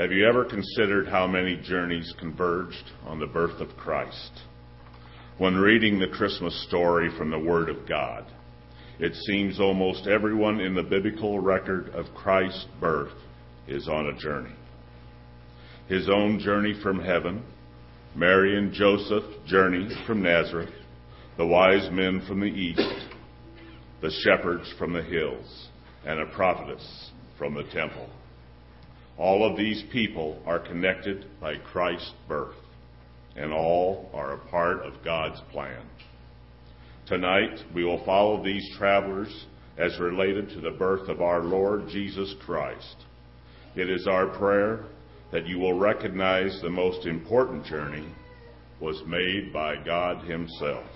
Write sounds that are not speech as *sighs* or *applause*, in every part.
Have you ever considered how many journeys converged on the birth of Christ? When reading the Christmas story from the Word of God, it seems almost everyone in the biblical record of Christ's birth is on a journey. His own journey from heaven, Mary and Joseph's journey from Nazareth, the wise men from the east, the shepherds from the hills, and a prophetess from the temple. All of these people are connected by Christ's birth, and all are a part of God's plan. Tonight, we will follow these travelers as related to the birth of our Lord Jesus Christ. It is our prayer that you will recognize the most important journey was made by God Himself.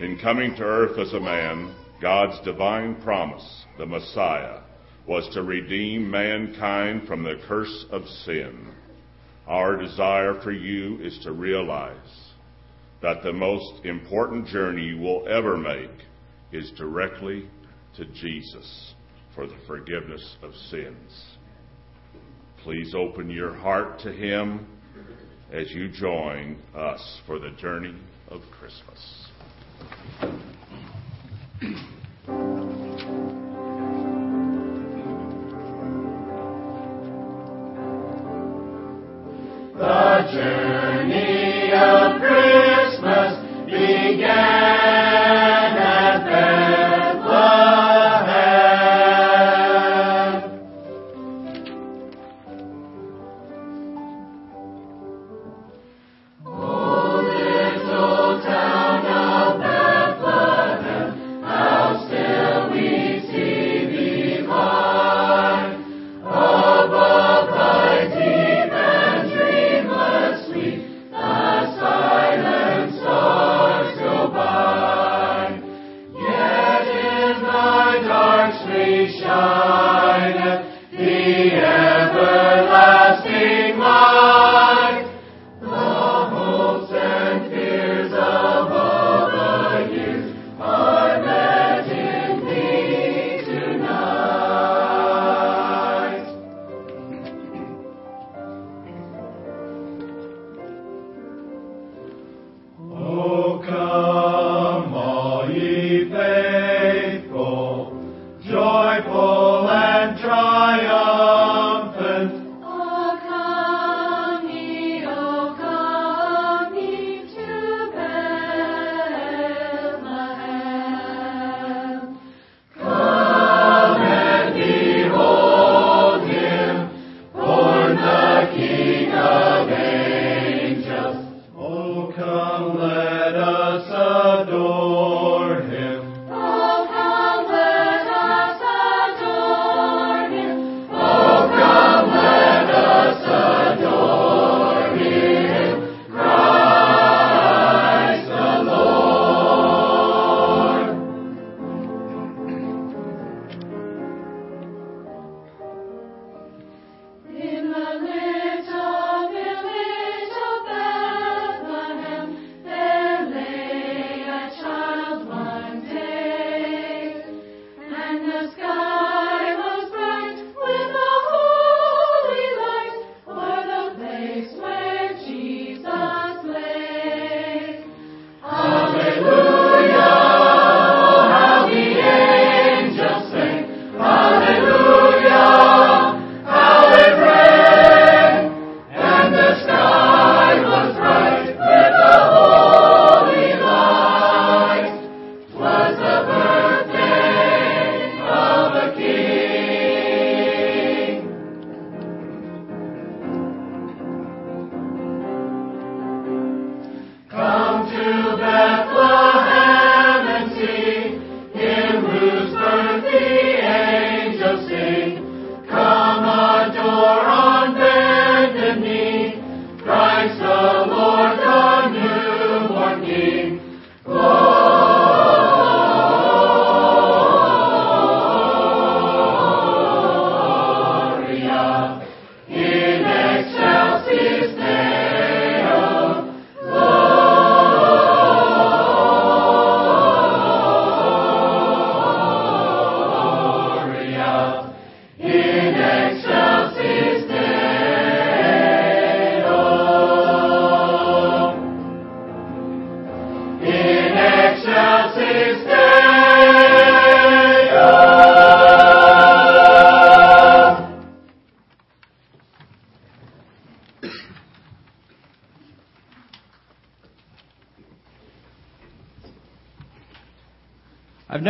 In coming to earth as a man, God's divine promise, the Messiah, was to redeem mankind from the curse of sin. Our desire for you is to realize that the most important journey you will ever make is directly to Jesus for the forgiveness of sins. Please open your heart to Him as you join us for the journey of Christmas. The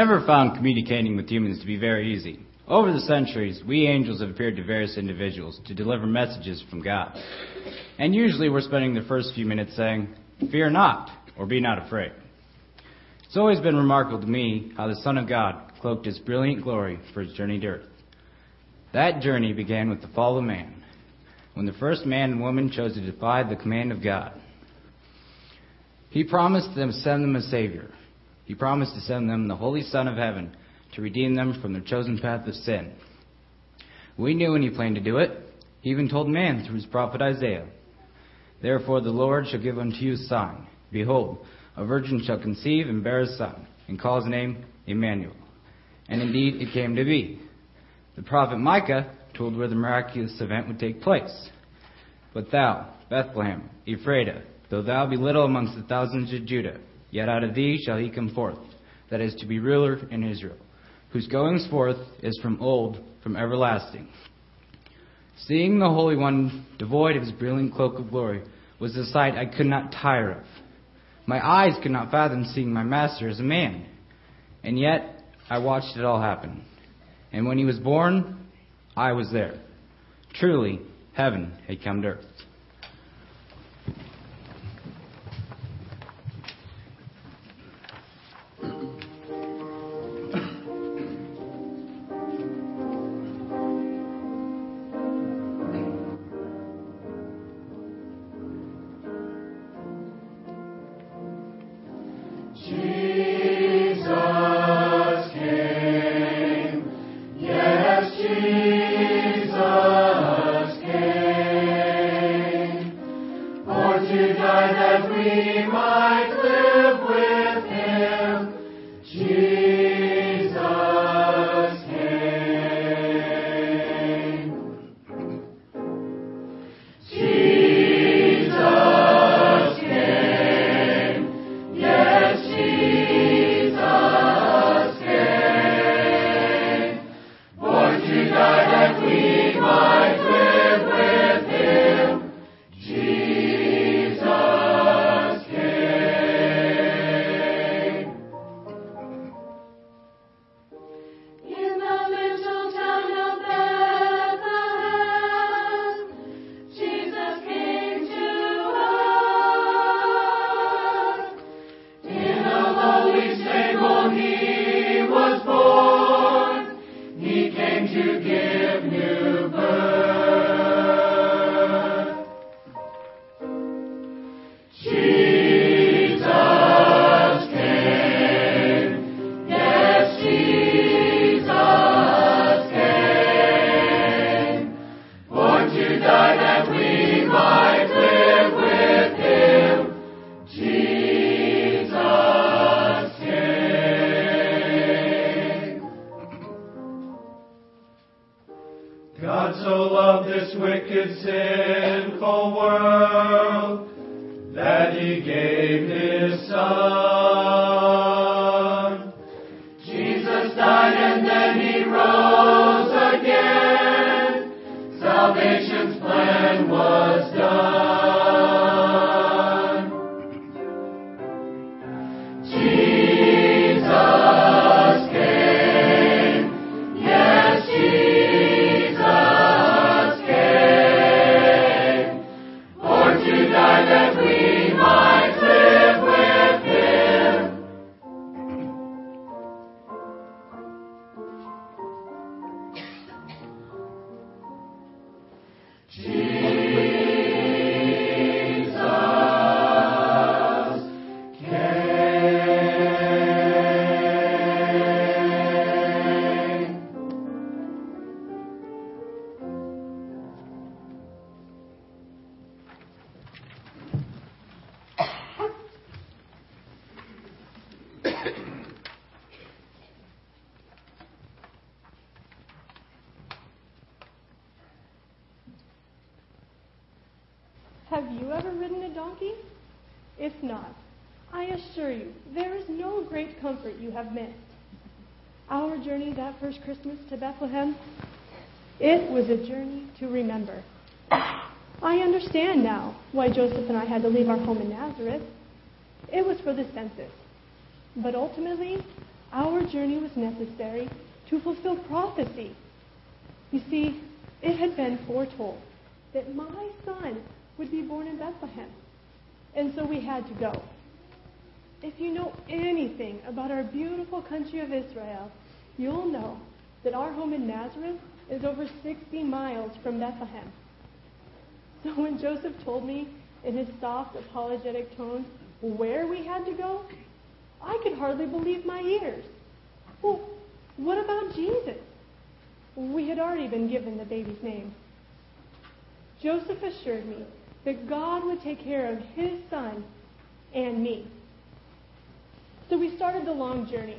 never found communicating with humans to be very easy. Over the centuries, we angels have appeared to various individuals to deliver messages from God. And usually we're spending the first few minutes saying, Fear not, or be not afraid. It's always been remarkable to me how the Son of God cloaked his brilliant glory for his journey to earth. That journey began with the fall of man, when the first man and woman chose to defy the command of God. He promised them send them a Savior. He promised to send them the Holy Son of Heaven to redeem them from their chosen path of sin. We knew when he planned to do it. He even told man through his prophet Isaiah. Therefore the Lord shall give unto you a sign. Behold, a virgin shall conceive and bear a son, and call his name Emmanuel. And indeed it came to be. The prophet Micah told where the miraculous event would take place. But thou, Bethlehem, Ephrathah, though thou be little amongst the thousands of Judah, yet out of thee shall he come forth, that is to be ruler in Israel, whose goings forth is from old, from everlasting. Seeing the Holy One devoid of his brilliant cloak of glory was a sight I could not tire of. My eyes could not fathom seeing my master as a man. And yet, I watched it all happen. And when he was born, I was there. Truly, heaven had come to earth. Have you ever ridden a donkey? If not, I assure you, there is no great comfort you have missed. Our journey that first Christmas to Bethlehem, it was a journey to remember. I understand now why Joseph and I had to leave our home in Nazareth. It was for the census. But ultimately, our journey was necessary to fulfill prophecy. You see, it had been foretold that my son would be born in Bethlehem. And so we had to go. If you know anything about our beautiful country of Israel, you'll know that our home in Nazareth is over 60 miles from Bethlehem. So when Joseph told me in his soft, apologetic tone where we had to go, I could hardly believe my ears. Well, what about Jesus? We had already been given the baby's name. Joseph assured me that God would take care of his son and me. So we started the long journey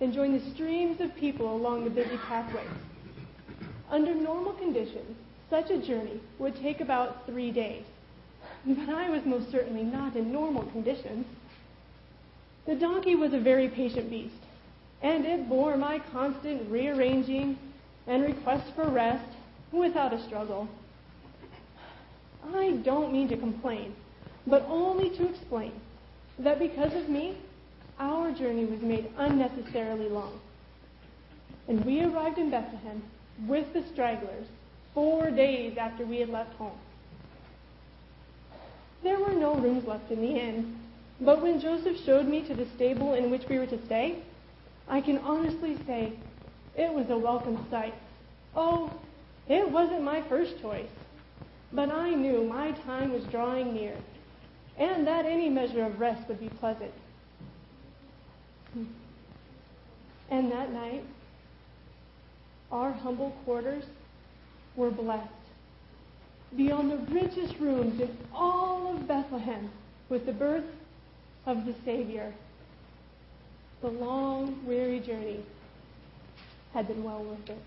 and joined the streams of people along the busy pathways. Under normal conditions, such a journey would take about three days. But I was most certainly not in normal conditions. The donkey was a very patient beast, and it bore my constant rearranging and requests for rest without a struggle. I don't mean to complain, but only to explain that because of me, our journey was made unnecessarily long. And we arrived in Bethlehem with the stragglers four days after we had left home. There were no rooms left in the inn, but when Joseph showed me to the stable in which we were to stay, I can honestly say it was a welcome sight. Oh, it wasn't my first choice, but I knew my time was drawing near, and that any measure of rest would be pleasant. And that night, our humble quarters were blessed beyond the richest rooms in all of Bethlehem with the birth of the Savior. The long, weary journey had been well worth it.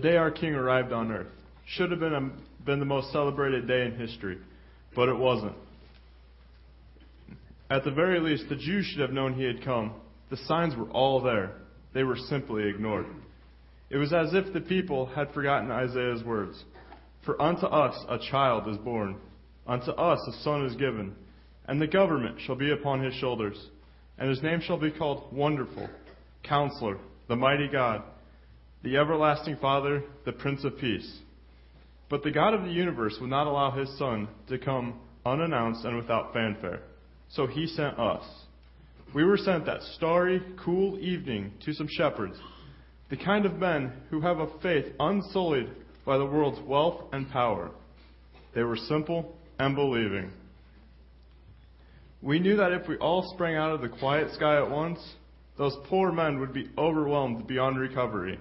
The day our King arrived on earth should have been, a, been the most celebrated day in history, but it wasn't. At the very least, the Jews should have known he had come. The signs were all there. They were simply ignored. It was as if the people had forgotten Isaiah's words. For unto us a child is born, unto us a son is given, and the government shall be upon his shoulders, and his name shall be called Wonderful, Counselor, the Mighty God, the Everlasting Father, the Prince of Peace. But the God of the universe would not allow his Son to come unannounced and without fanfare. So he sent us. We were sent that starry, cool evening to some shepherds, the kind of men who have a faith unsullied by the world's wealth and power. They were simple and believing. We knew that if we all sprang out of the quiet sky at once, those poor men would be overwhelmed beyond recovery.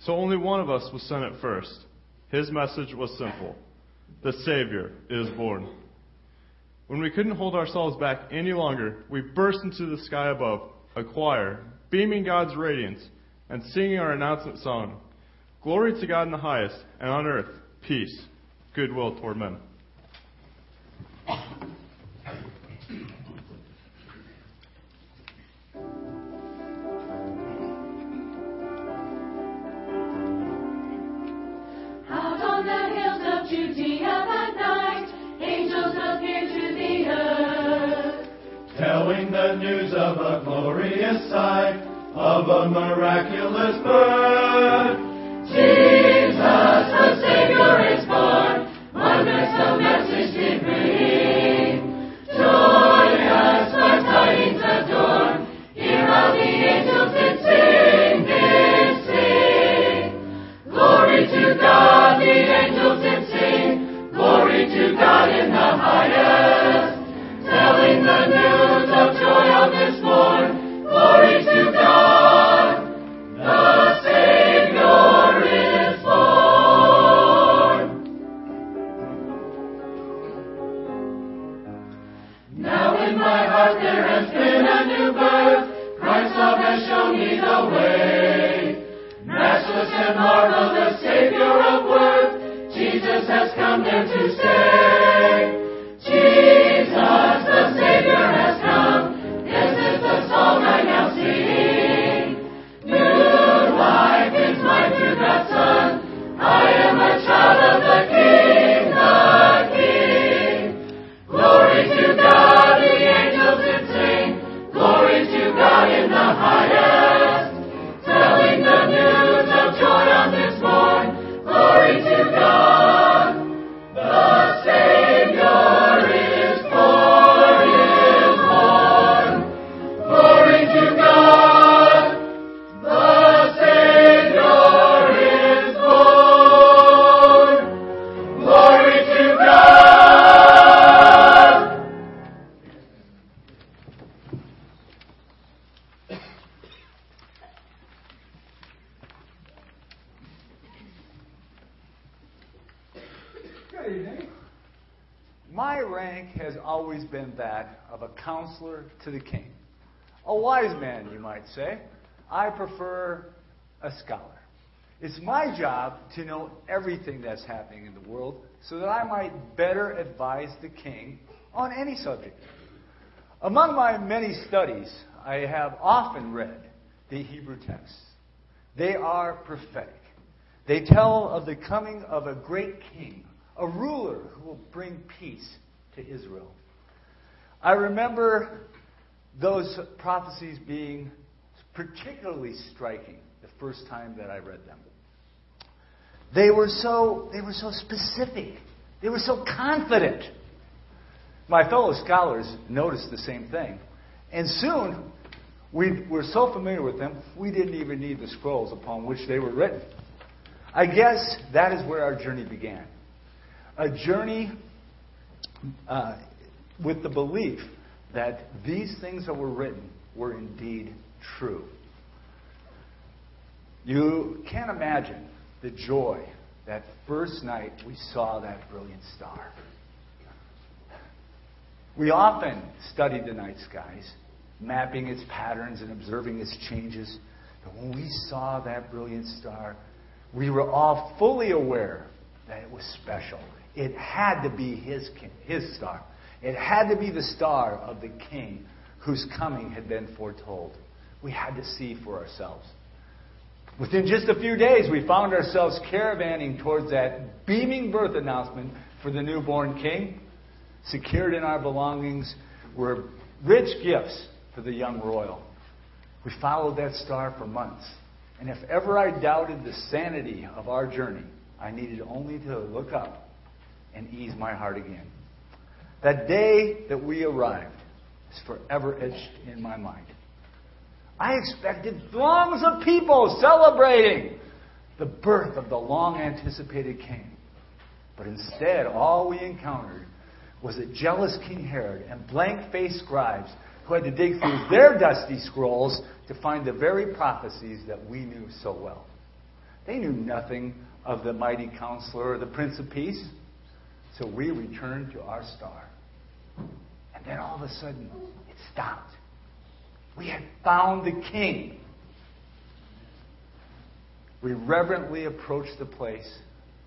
So only one of us was sent at first. His message was simple The Savior is born. When we couldn't hold ourselves back any longer, we burst into the sky above, a choir, beaming God's radiance, and singing our announcement song Glory to God in the highest, and on earth, peace, goodwill toward men. The news of a glorious sight, of a miraculous birth. Jesus, the Savior is born. Wondrous the message did bring. Joyous the tidings adorn. Hear how the angels say. I prefer a scholar. It's my job to know everything that's happening in the world so that I might better advise the king on any subject. Among my many studies, I have often read the Hebrew texts. They are prophetic. They tell of the coming of a great king, a ruler who will bring peace to Israel. I remember those prophecies being particularly striking the first time that I read them. They were so they were so specific. They were so confident. My fellow scholars noticed the same thing. And soon we were so familiar with them, we didn't even need the scrolls upon which they were written. I guess that is where our journey began. A journey uh, with the belief that these things that were written were indeed true. You can't imagine the joy that first night we saw that brilliant star. We often studied the night skies, mapping its patterns and observing its changes. But when we saw that brilliant star, we were all fully aware that it was special. It had to be his, his star. It had to be the star of the king whose coming had been foretold. We had to see for ourselves. Within just a few days, we found ourselves caravanning towards that beaming birth announcement for the newborn king. Secured in our belongings were rich gifts for the young royal. We followed that star for months. And if ever I doubted the sanity of our journey, I needed only to look up and ease my heart again. That day that we arrived is forever etched in my mind. I expected throngs of people celebrating the birth of the long anticipated king. But instead, all we encountered was a jealous King Herod and blank faced scribes who had to dig through their dusty scrolls to find the very prophecies that we knew so well. They knew nothing of the mighty counselor or the Prince of Peace. So we returned to our star. And then all of a sudden, it stopped. We had found the king. We reverently approached the place,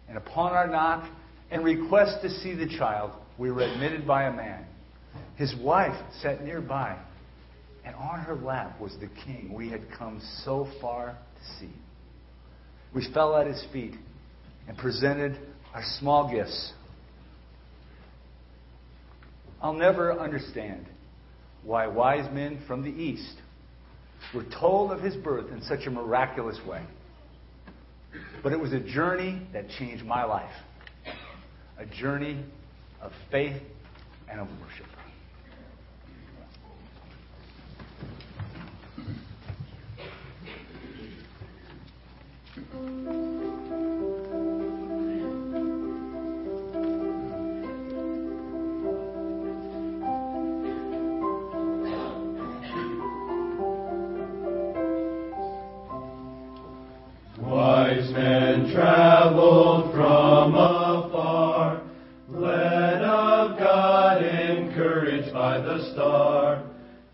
and upon our knock and request to see the child, we were admitted by a man. His wife sat nearby, and on her lap was the king we had come so far to see. We fell at his feet and presented our small gifts. I'll never understand why wise men from the East were told of his birth in such a miraculous way. But it was a journey that changed my life a journey of faith and of worship. Wise *clears throat* by the star,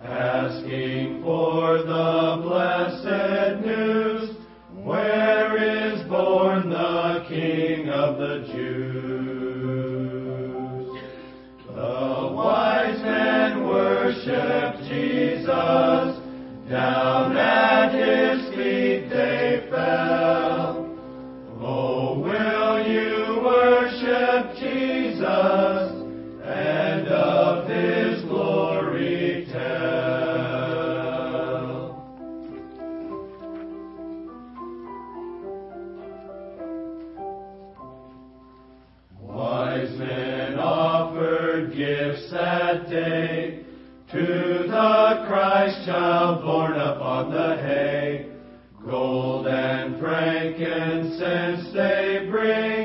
asking for the blessed news. Where is born the King of the Jews? The wise men worshiped Jesus. Down at Child born upon the hay. Gold and frankincense they bring,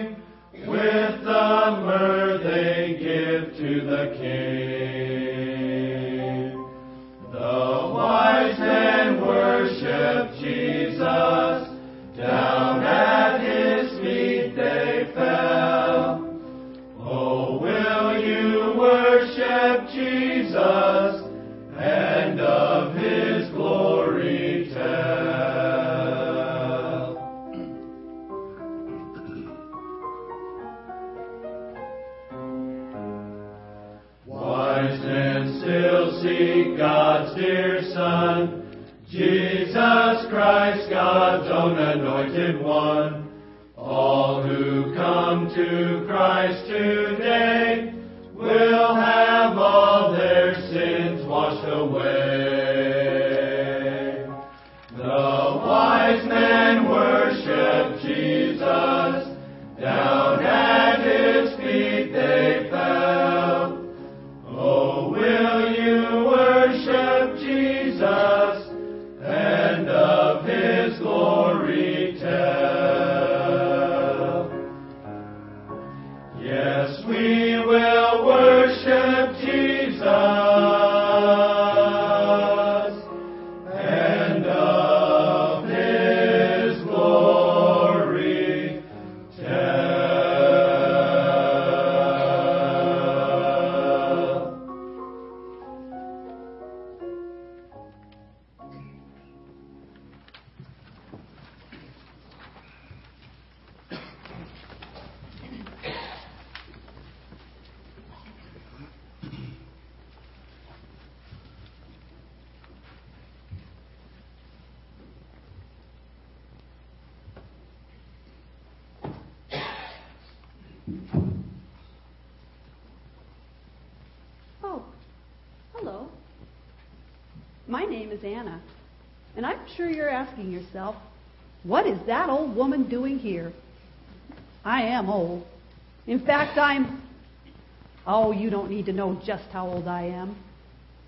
to know just how old I am.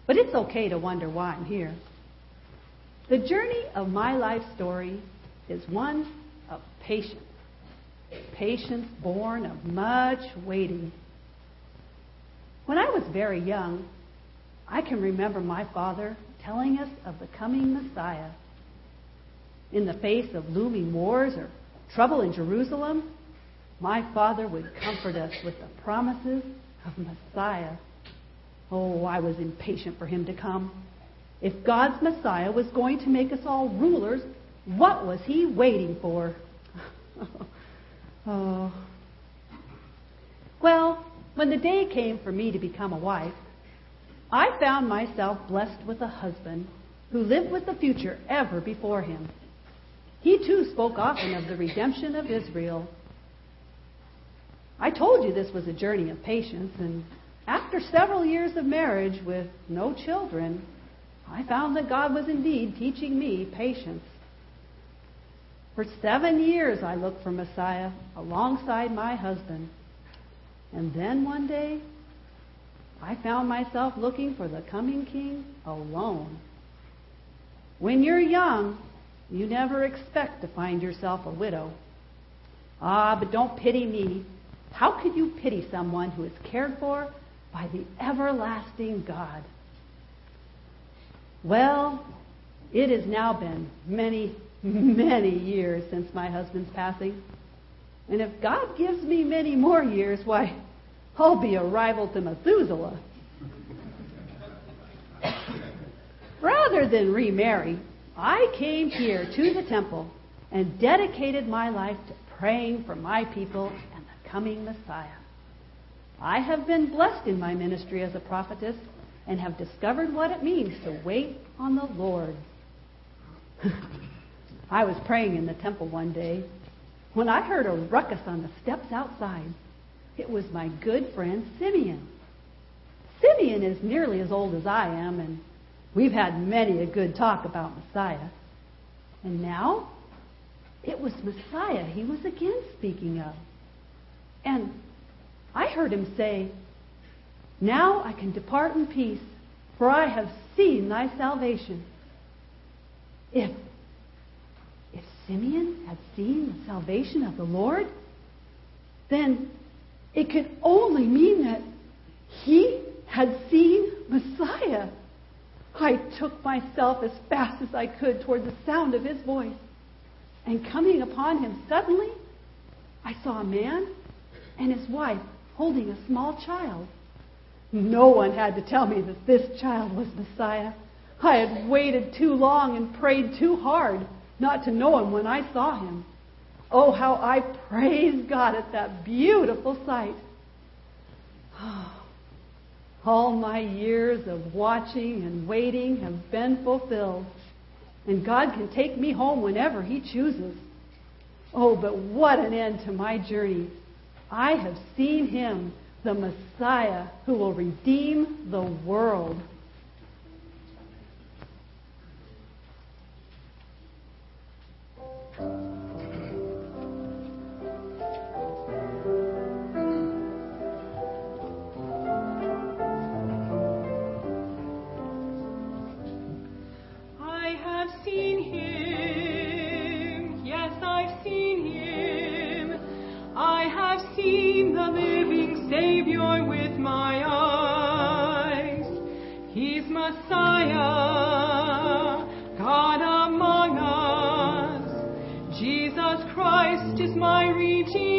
But it's okay to wonder why I'm here. The journey of my life story is one of patience. Patience born of much waiting. When I was very young, I can remember my father telling us of the coming Messiah. In the face of looming wars or trouble in Jerusalem, my father would comfort us with the promises of Messiah. Oh, I was impatient for him to come. If God's Messiah was going to make us all rulers, what was he waiting for? *laughs* oh. Well, when the day came for me to become a wife, I found myself blessed with a husband who lived with the future ever before him. He too spoke often of the redemption of Israel. I told you this was a journey of patience, and after several years of marriage with no children, I found that God was indeed teaching me patience. For seven years I looked for Messiah alongside my husband. And then one day, I found myself looking for the coming king alone. When you're young, you never expect to find yourself a widow. Ah, but don't pity me. How could you pity someone who is cared for by the everlasting God? Well, it has now been many, many years since my husband's passing. And if God gives me many more years, why, I'll be a rival to Methuselah. *laughs* Rather than remarry, I came here to the temple and dedicated my life to praying for my people coming Messiah. I have been blessed in my ministry as a prophetess and have discovered what it means to wait on the Lord. *laughs* I was praying in the temple one day when I heard a ruckus on the steps outside. It was my good friend Simeon. Simeon is nearly as old as I am, and we've had many a good talk about Messiah. And now, it was Messiah he was again speaking of. And I heard him say, Now I can depart in peace, for I have seen thy salvation. If if Simeon had seen the salvation of the Lord, then it could only mean that he had seen Messiah. I took myself as fast as I could toward the sound of his voice. And coming upon him suddenly, I saw a man and his wife holding a small child. No one had to tell me that this child was Messiah. I had waited too long and prayed too hard not to know him when I saw him. Oh, how I praise God at that beautiful sight. *sighs* All my years of watching and waiting have been fulfilled. And God can take me home whenever He chooses. Oh, but what an end to my journey. I have seen Him, the Messiah, who will redeem the world. Have my seen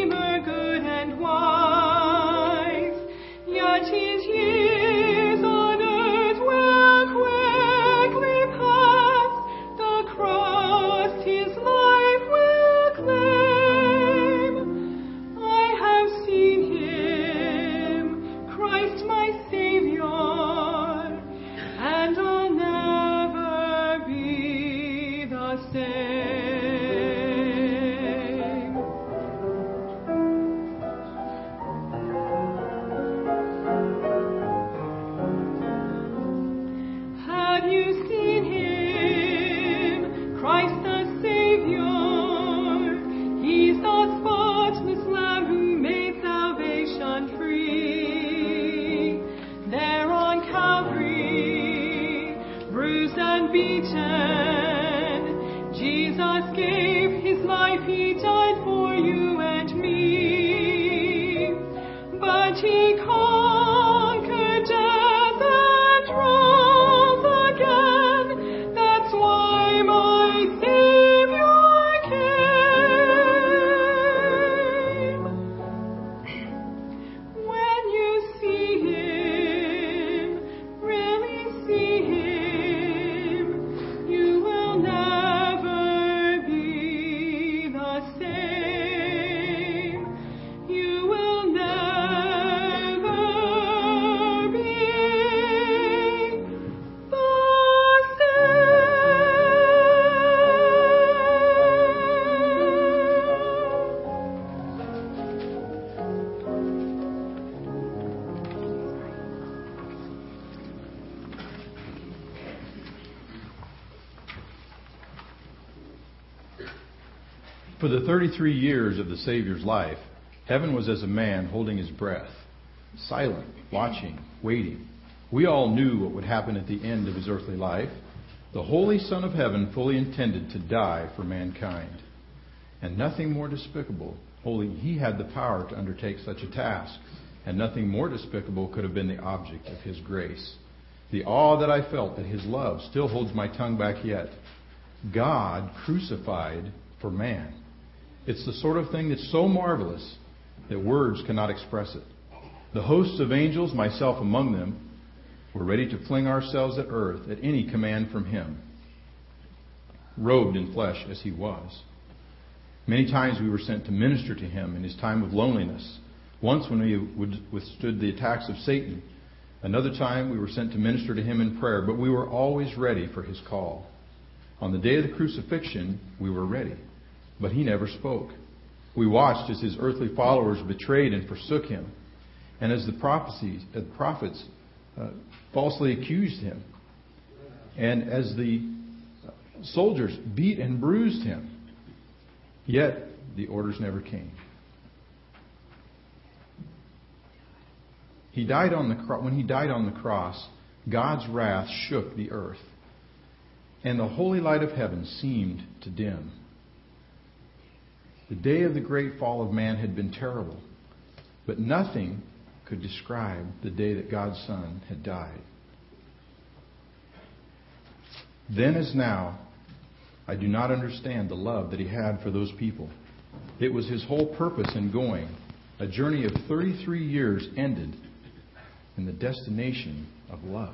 For the 33 years of the Savior's life, heaven was as a man holding his breath, silent, watching, waiting. We all knew what would happen at the end of his earthly life. The Holy Son of Heaven fully intended to die for mankind. And nothing more despicable, holy, he had the power to undertake such a task, and nothing more despicable could have been the object of his grace. The awe that I felt at his love still holds my tongue back yet. God crucified for man. It's the sort of thing that's so marvelous that words cannot express it. The hosts of angels, myself among them, were ready to fling ourselves at earth at any command from him, robed in flesh as he was. Many times we were sent to minister to him in his time of loneliness. Once when we withstood the attacks of Satan. Another time we were sent to minister to him in prayer, but we were always ready for his call. On the day of the crucifixion, we were ready, but he never spoke. We watched as his earthly followers betrayed and forsook him, and as the prophecies, uh, the prophets uh, falsely accused him, and as the soldiers beat and bruised him. Yet the orders never came. He died on the cro- when he died on the cross, God's wrath shook the earth, and the holy light of heaven seemed to dim. The day of the great fall of man had been terrible, but nothing could describe the day that God's Son had died. Then as now, I do not understand the love that he had for those people. It was his whole purpose in going. A journey of 33 years ended in the destination of love.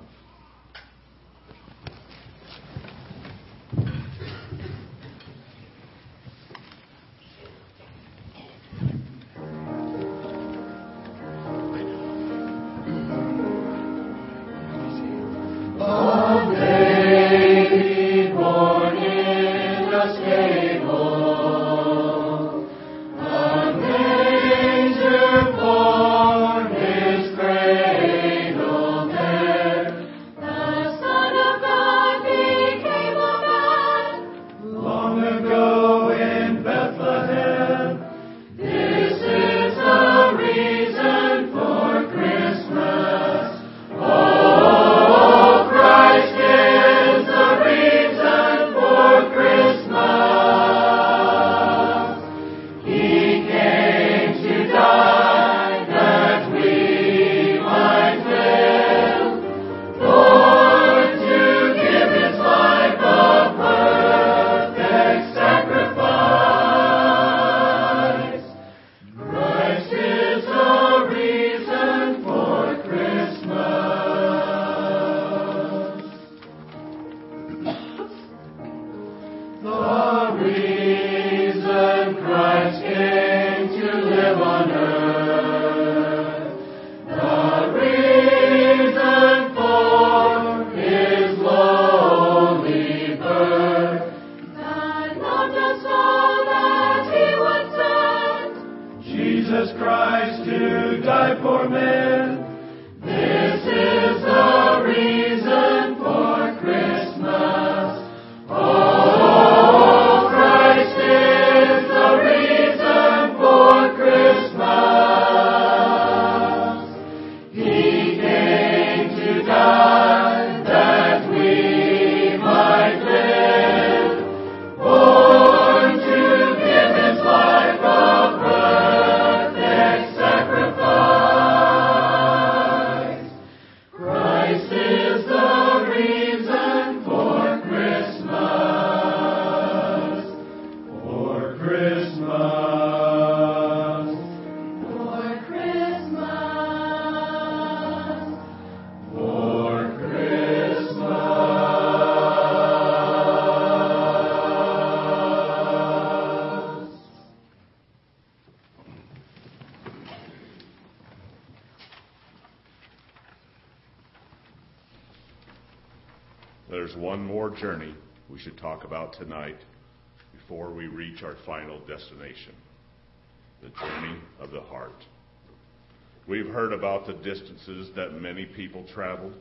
heard about the distances that many people traveled,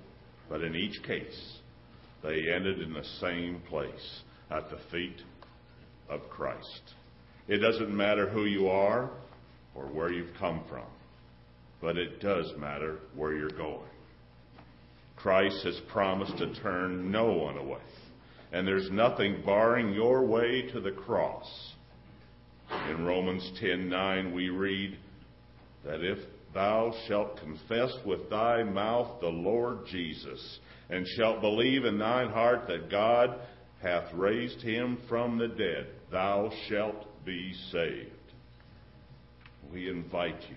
but in each case, they ended in the same place at the feet of Christ. It doesn't matter who you are or where you've come from, but it does matter where you're going. Christ has promised to turn no one away, and there's nothing barring your way to the cross. In Romans 10:9 we read that if Thou shalt confess with thy mouth the Lord Jesus, and shalt believe in thine heart that God hath raised him from the dead. Thou shalt be saved. We invite you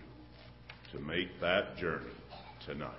to make that journey tonight.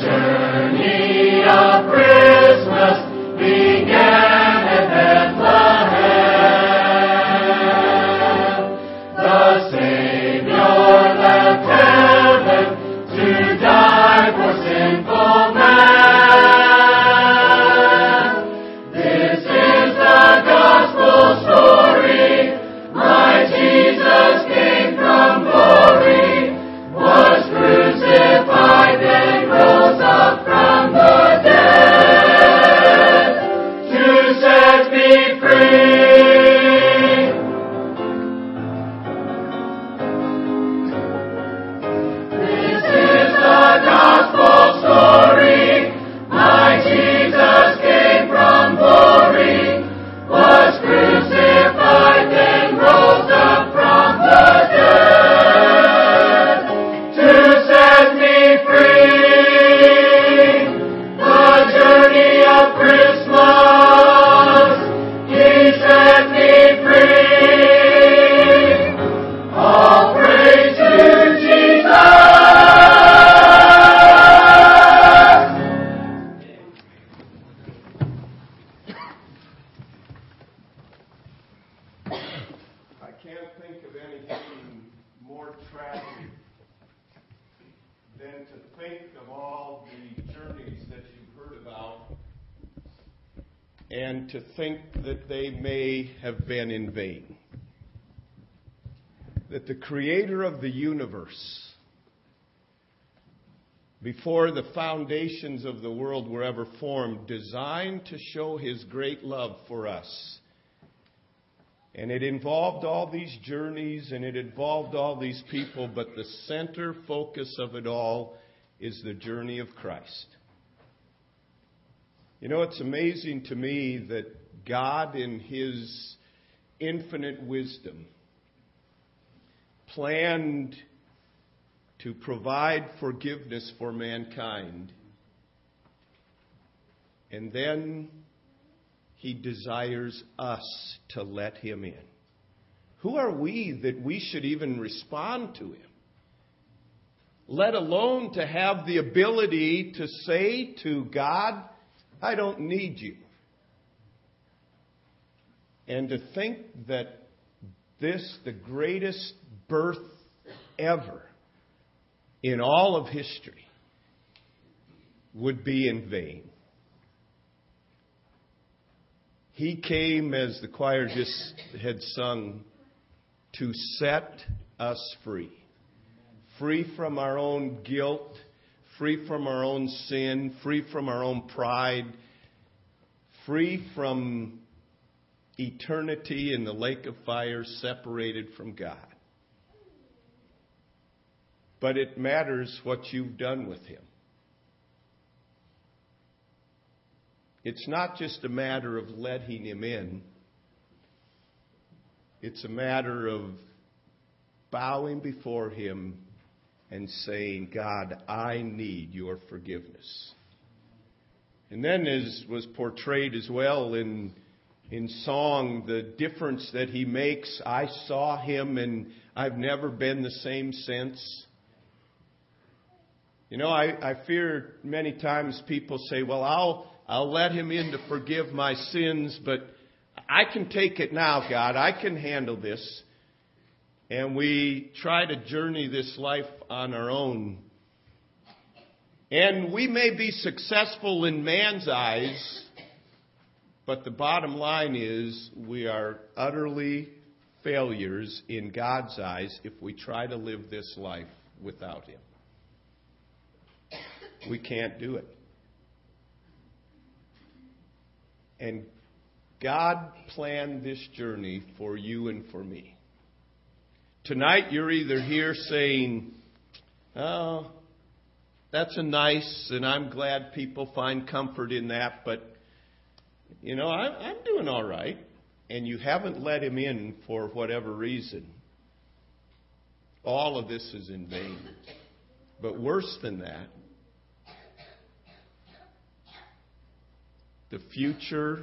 journey. That the creator of the universe, before the foundations of the world were ever formed, designed to show his great love for us. And it involved all these journeys and it involved all these people, but the center focus of it all is the journey of Christ. You know, it's amazing to me that God, in His infinite wisdom, planned to provide forgiveness for mankind. And then he desires us to let him in. Who are we that we should even respond to him? Let alone to have the ability to say to God, I don't need you. And to think that this, the greatest birth ever in all of history, would be in vain. He came, as the choir just had sung, to set us free. Free from our own guilt, free from our own sin, free from our own pride, free from eternity in the lake of fire, separated from God. But it matters what you've done with Him. It's not just a matter of letting Him in, it's a matter of bowing before Him and saying, God, I need your forgiveness. And then, as was portrayed as well in, in song, the difference that he makes. I saw him and I've never been the same since. You know, I, I fear many times people say, well, I'll, I'll let him in to forgive my sins, but I can take it now, God. I can handle this. And we try to journey this life on our own. And we may be successful in man's eyes, but the bottom line is we are utterly failures in God's eyes if we try to live this life without Him. We can't do it. And God planned this journey for you and for me. Tonight, you're either here saying, Oh, that's a nice, and I'm glad people find comfort in that, but, you know, I, I'm doing all right. And you haven't let him in for whatever reason. All of this is in vain. But worse than that, the future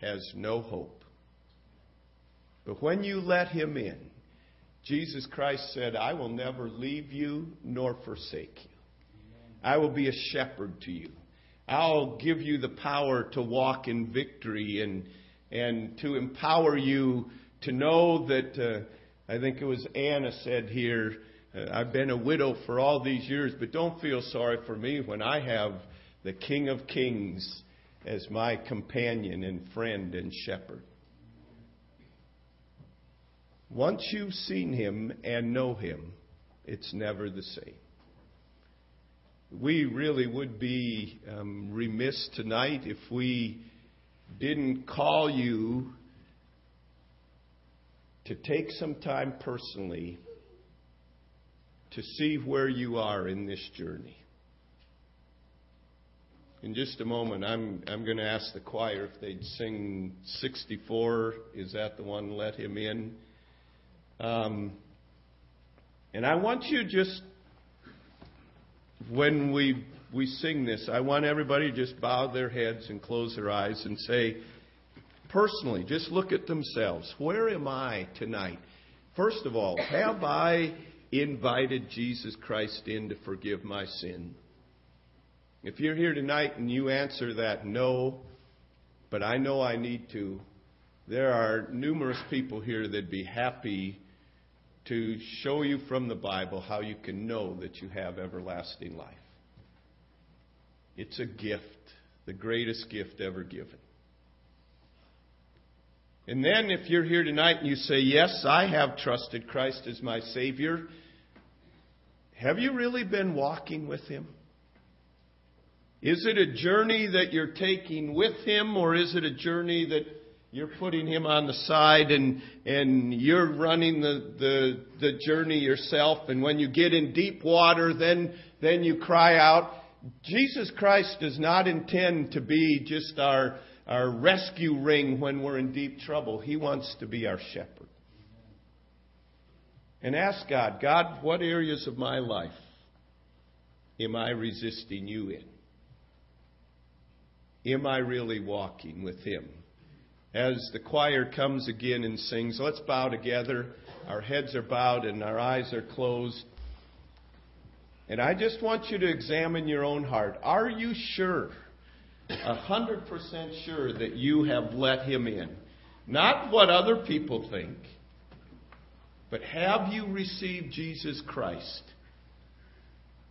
has no hope. But when you let him in, Jesus Christ said, I will never leave you nor forsake you. I will be a shepherd to you. I'll give you the power to walk in victory and, and to empower you to know that, uh, I think it was Anna said here, uh, I've been a widow for all these years, but don't feel sorry for me when I have the King of Kings as my companion and friend and shepherd. Once you've seen him and know him, it's never the same. We really would be um, remiss tonight if we didn't call you to take some time personally to see where you are in this journey. In just a moment, I'm, I'm going to ask the choir if they'd sing 64. Is that the one, Let Him In? Um, and I want you just, when we, we sing this, I want everybody to just bow their heads and close their eyes and say, personally, just look at themselves. Where am I tonight? First of all, have I invited Jesus Christ in to forgive my sin? If you're here tonight and you answer that no, but I know I need to, There are numerous people here that'd be happy to show you from the Bible how you can know that you have everlasting life. It's a gift, the greatest gift ever given. And then, if you're here tonight and you say, Yes, I have trusted Christ as my Savior, have you really been walking with Him? Is it a journey that you're taking with Him, or is it a journey that you're putting Him on the side and, and you're running the, the, the journey yourself? And when you get in deep water, then, then you cry out. Jesus Christ does not intend to be just our our rescue ring when we're in deep trouble. He wants to be our shepherd. And ask God, God, what areas of my life am I resisting you in? Am I really walking with Him? As the choir comes again and sings, let's bow together. Our heads are bowed and our eyes are closed. And I just want you to examine your own heart. Are you sure? a hundred percent sure that you have let him in. Not what other people think, but have you received Jesus Christ?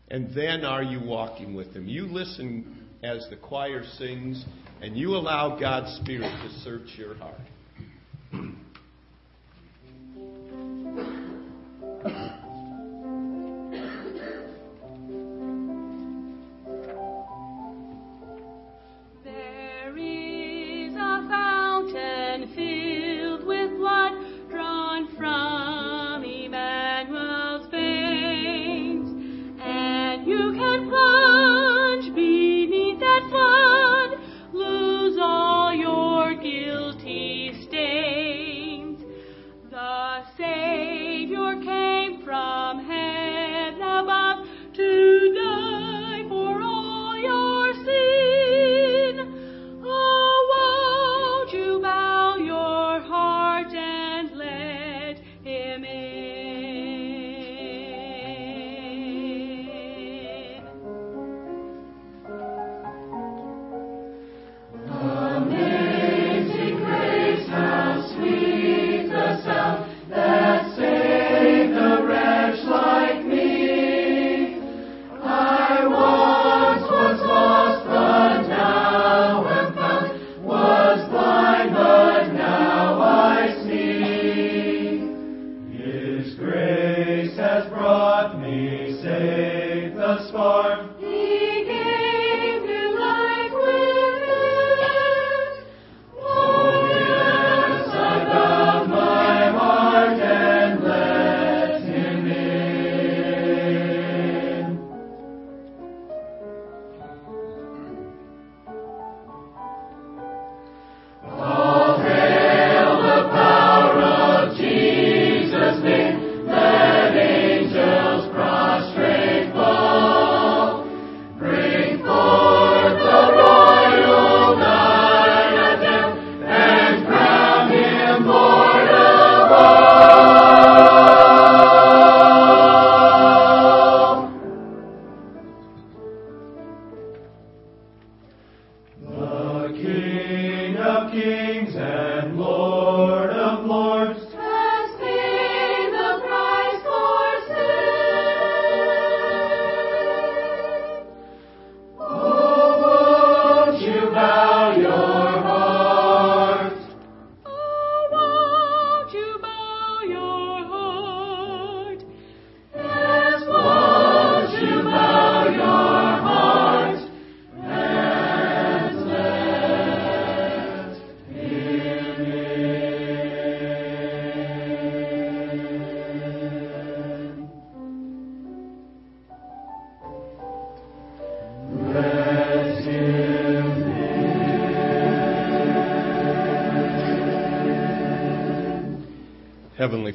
And then are you walking with him? You listen as the choir sings, and you allow God's Spirit to search your heart.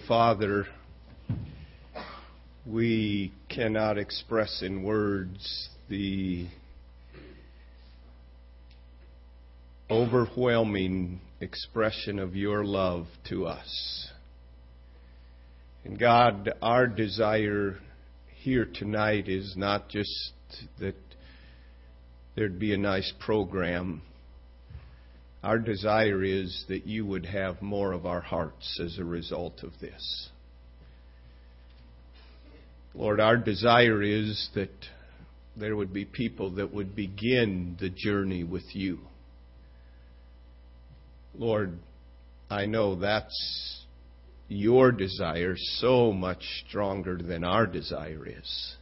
Father, we cannot express in words the overwhelming expression of your love to us. And God, our desire here tonight is not just that there'd be a nice program. Our desire is that you would have more of our hearts as a result of this. Lord, our desire is that there would be people that would begin the journey with you. Lord, I know that's your desire so much stronger than our desire is.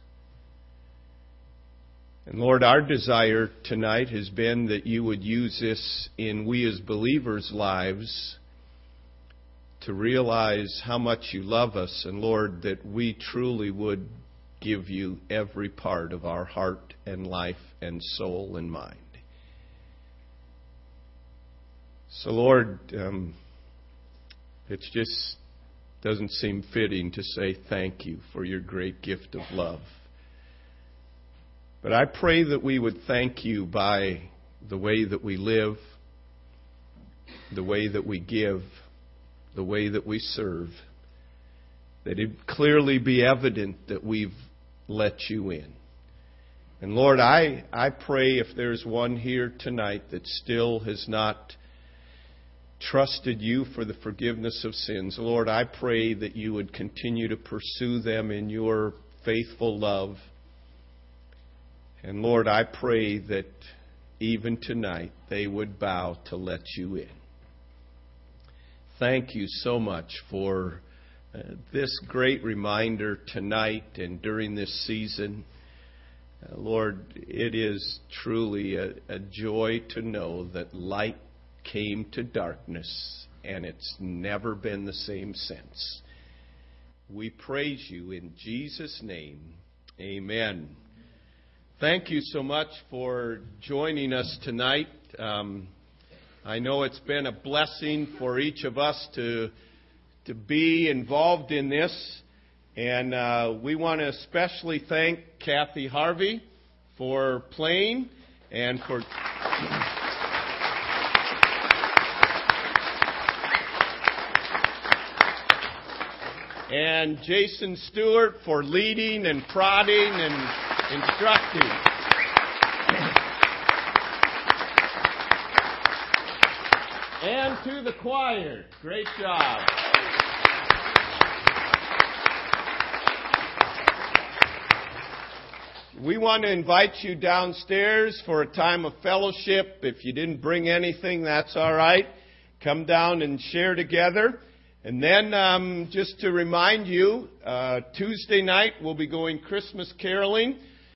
And Lord, our desire tonight has been that you would use this in we as believers' lives to realize how much you love us, and Lord, that we truly would give you every part of our heart and life and soul and mind. So, Lord, um, it just doesn't seem fitting to say thank you for your great gift of love. But I pray that we would thank you by the way that we live, the way that we give, the way that we serve, that it clearly be evident that we've let you in. And Lord, I, I pray if there's one here tonight that still has not trusted you for the forgiveness of sins, Lord, I pray that you would continue to pursue them in your faithful love. And Lord, I pray that even tonight they would bow to let you in. Thank you so much for uh, this great reminder tonight and during this season. Uh, Lord, it is truly a, a joy to know that light came to darkness and it's never been the same since. We praise you in Jesus' name. Amen. Thank you so much for joining us tonight. Um, I know it's been a blessing for each of us to to be involved in this, and uh, we want to especially thank Kathy Harvey for playing and for. and Jason Stewart for leading and prodding and instructing. And to the choir. Great job. We want to invite you downstairs for a time of fellowship. If you didn't bring anything, that's all right. Come down and share together. And then, um, just to remind you, uh, Tuesday night we'll be going Christmas caroling.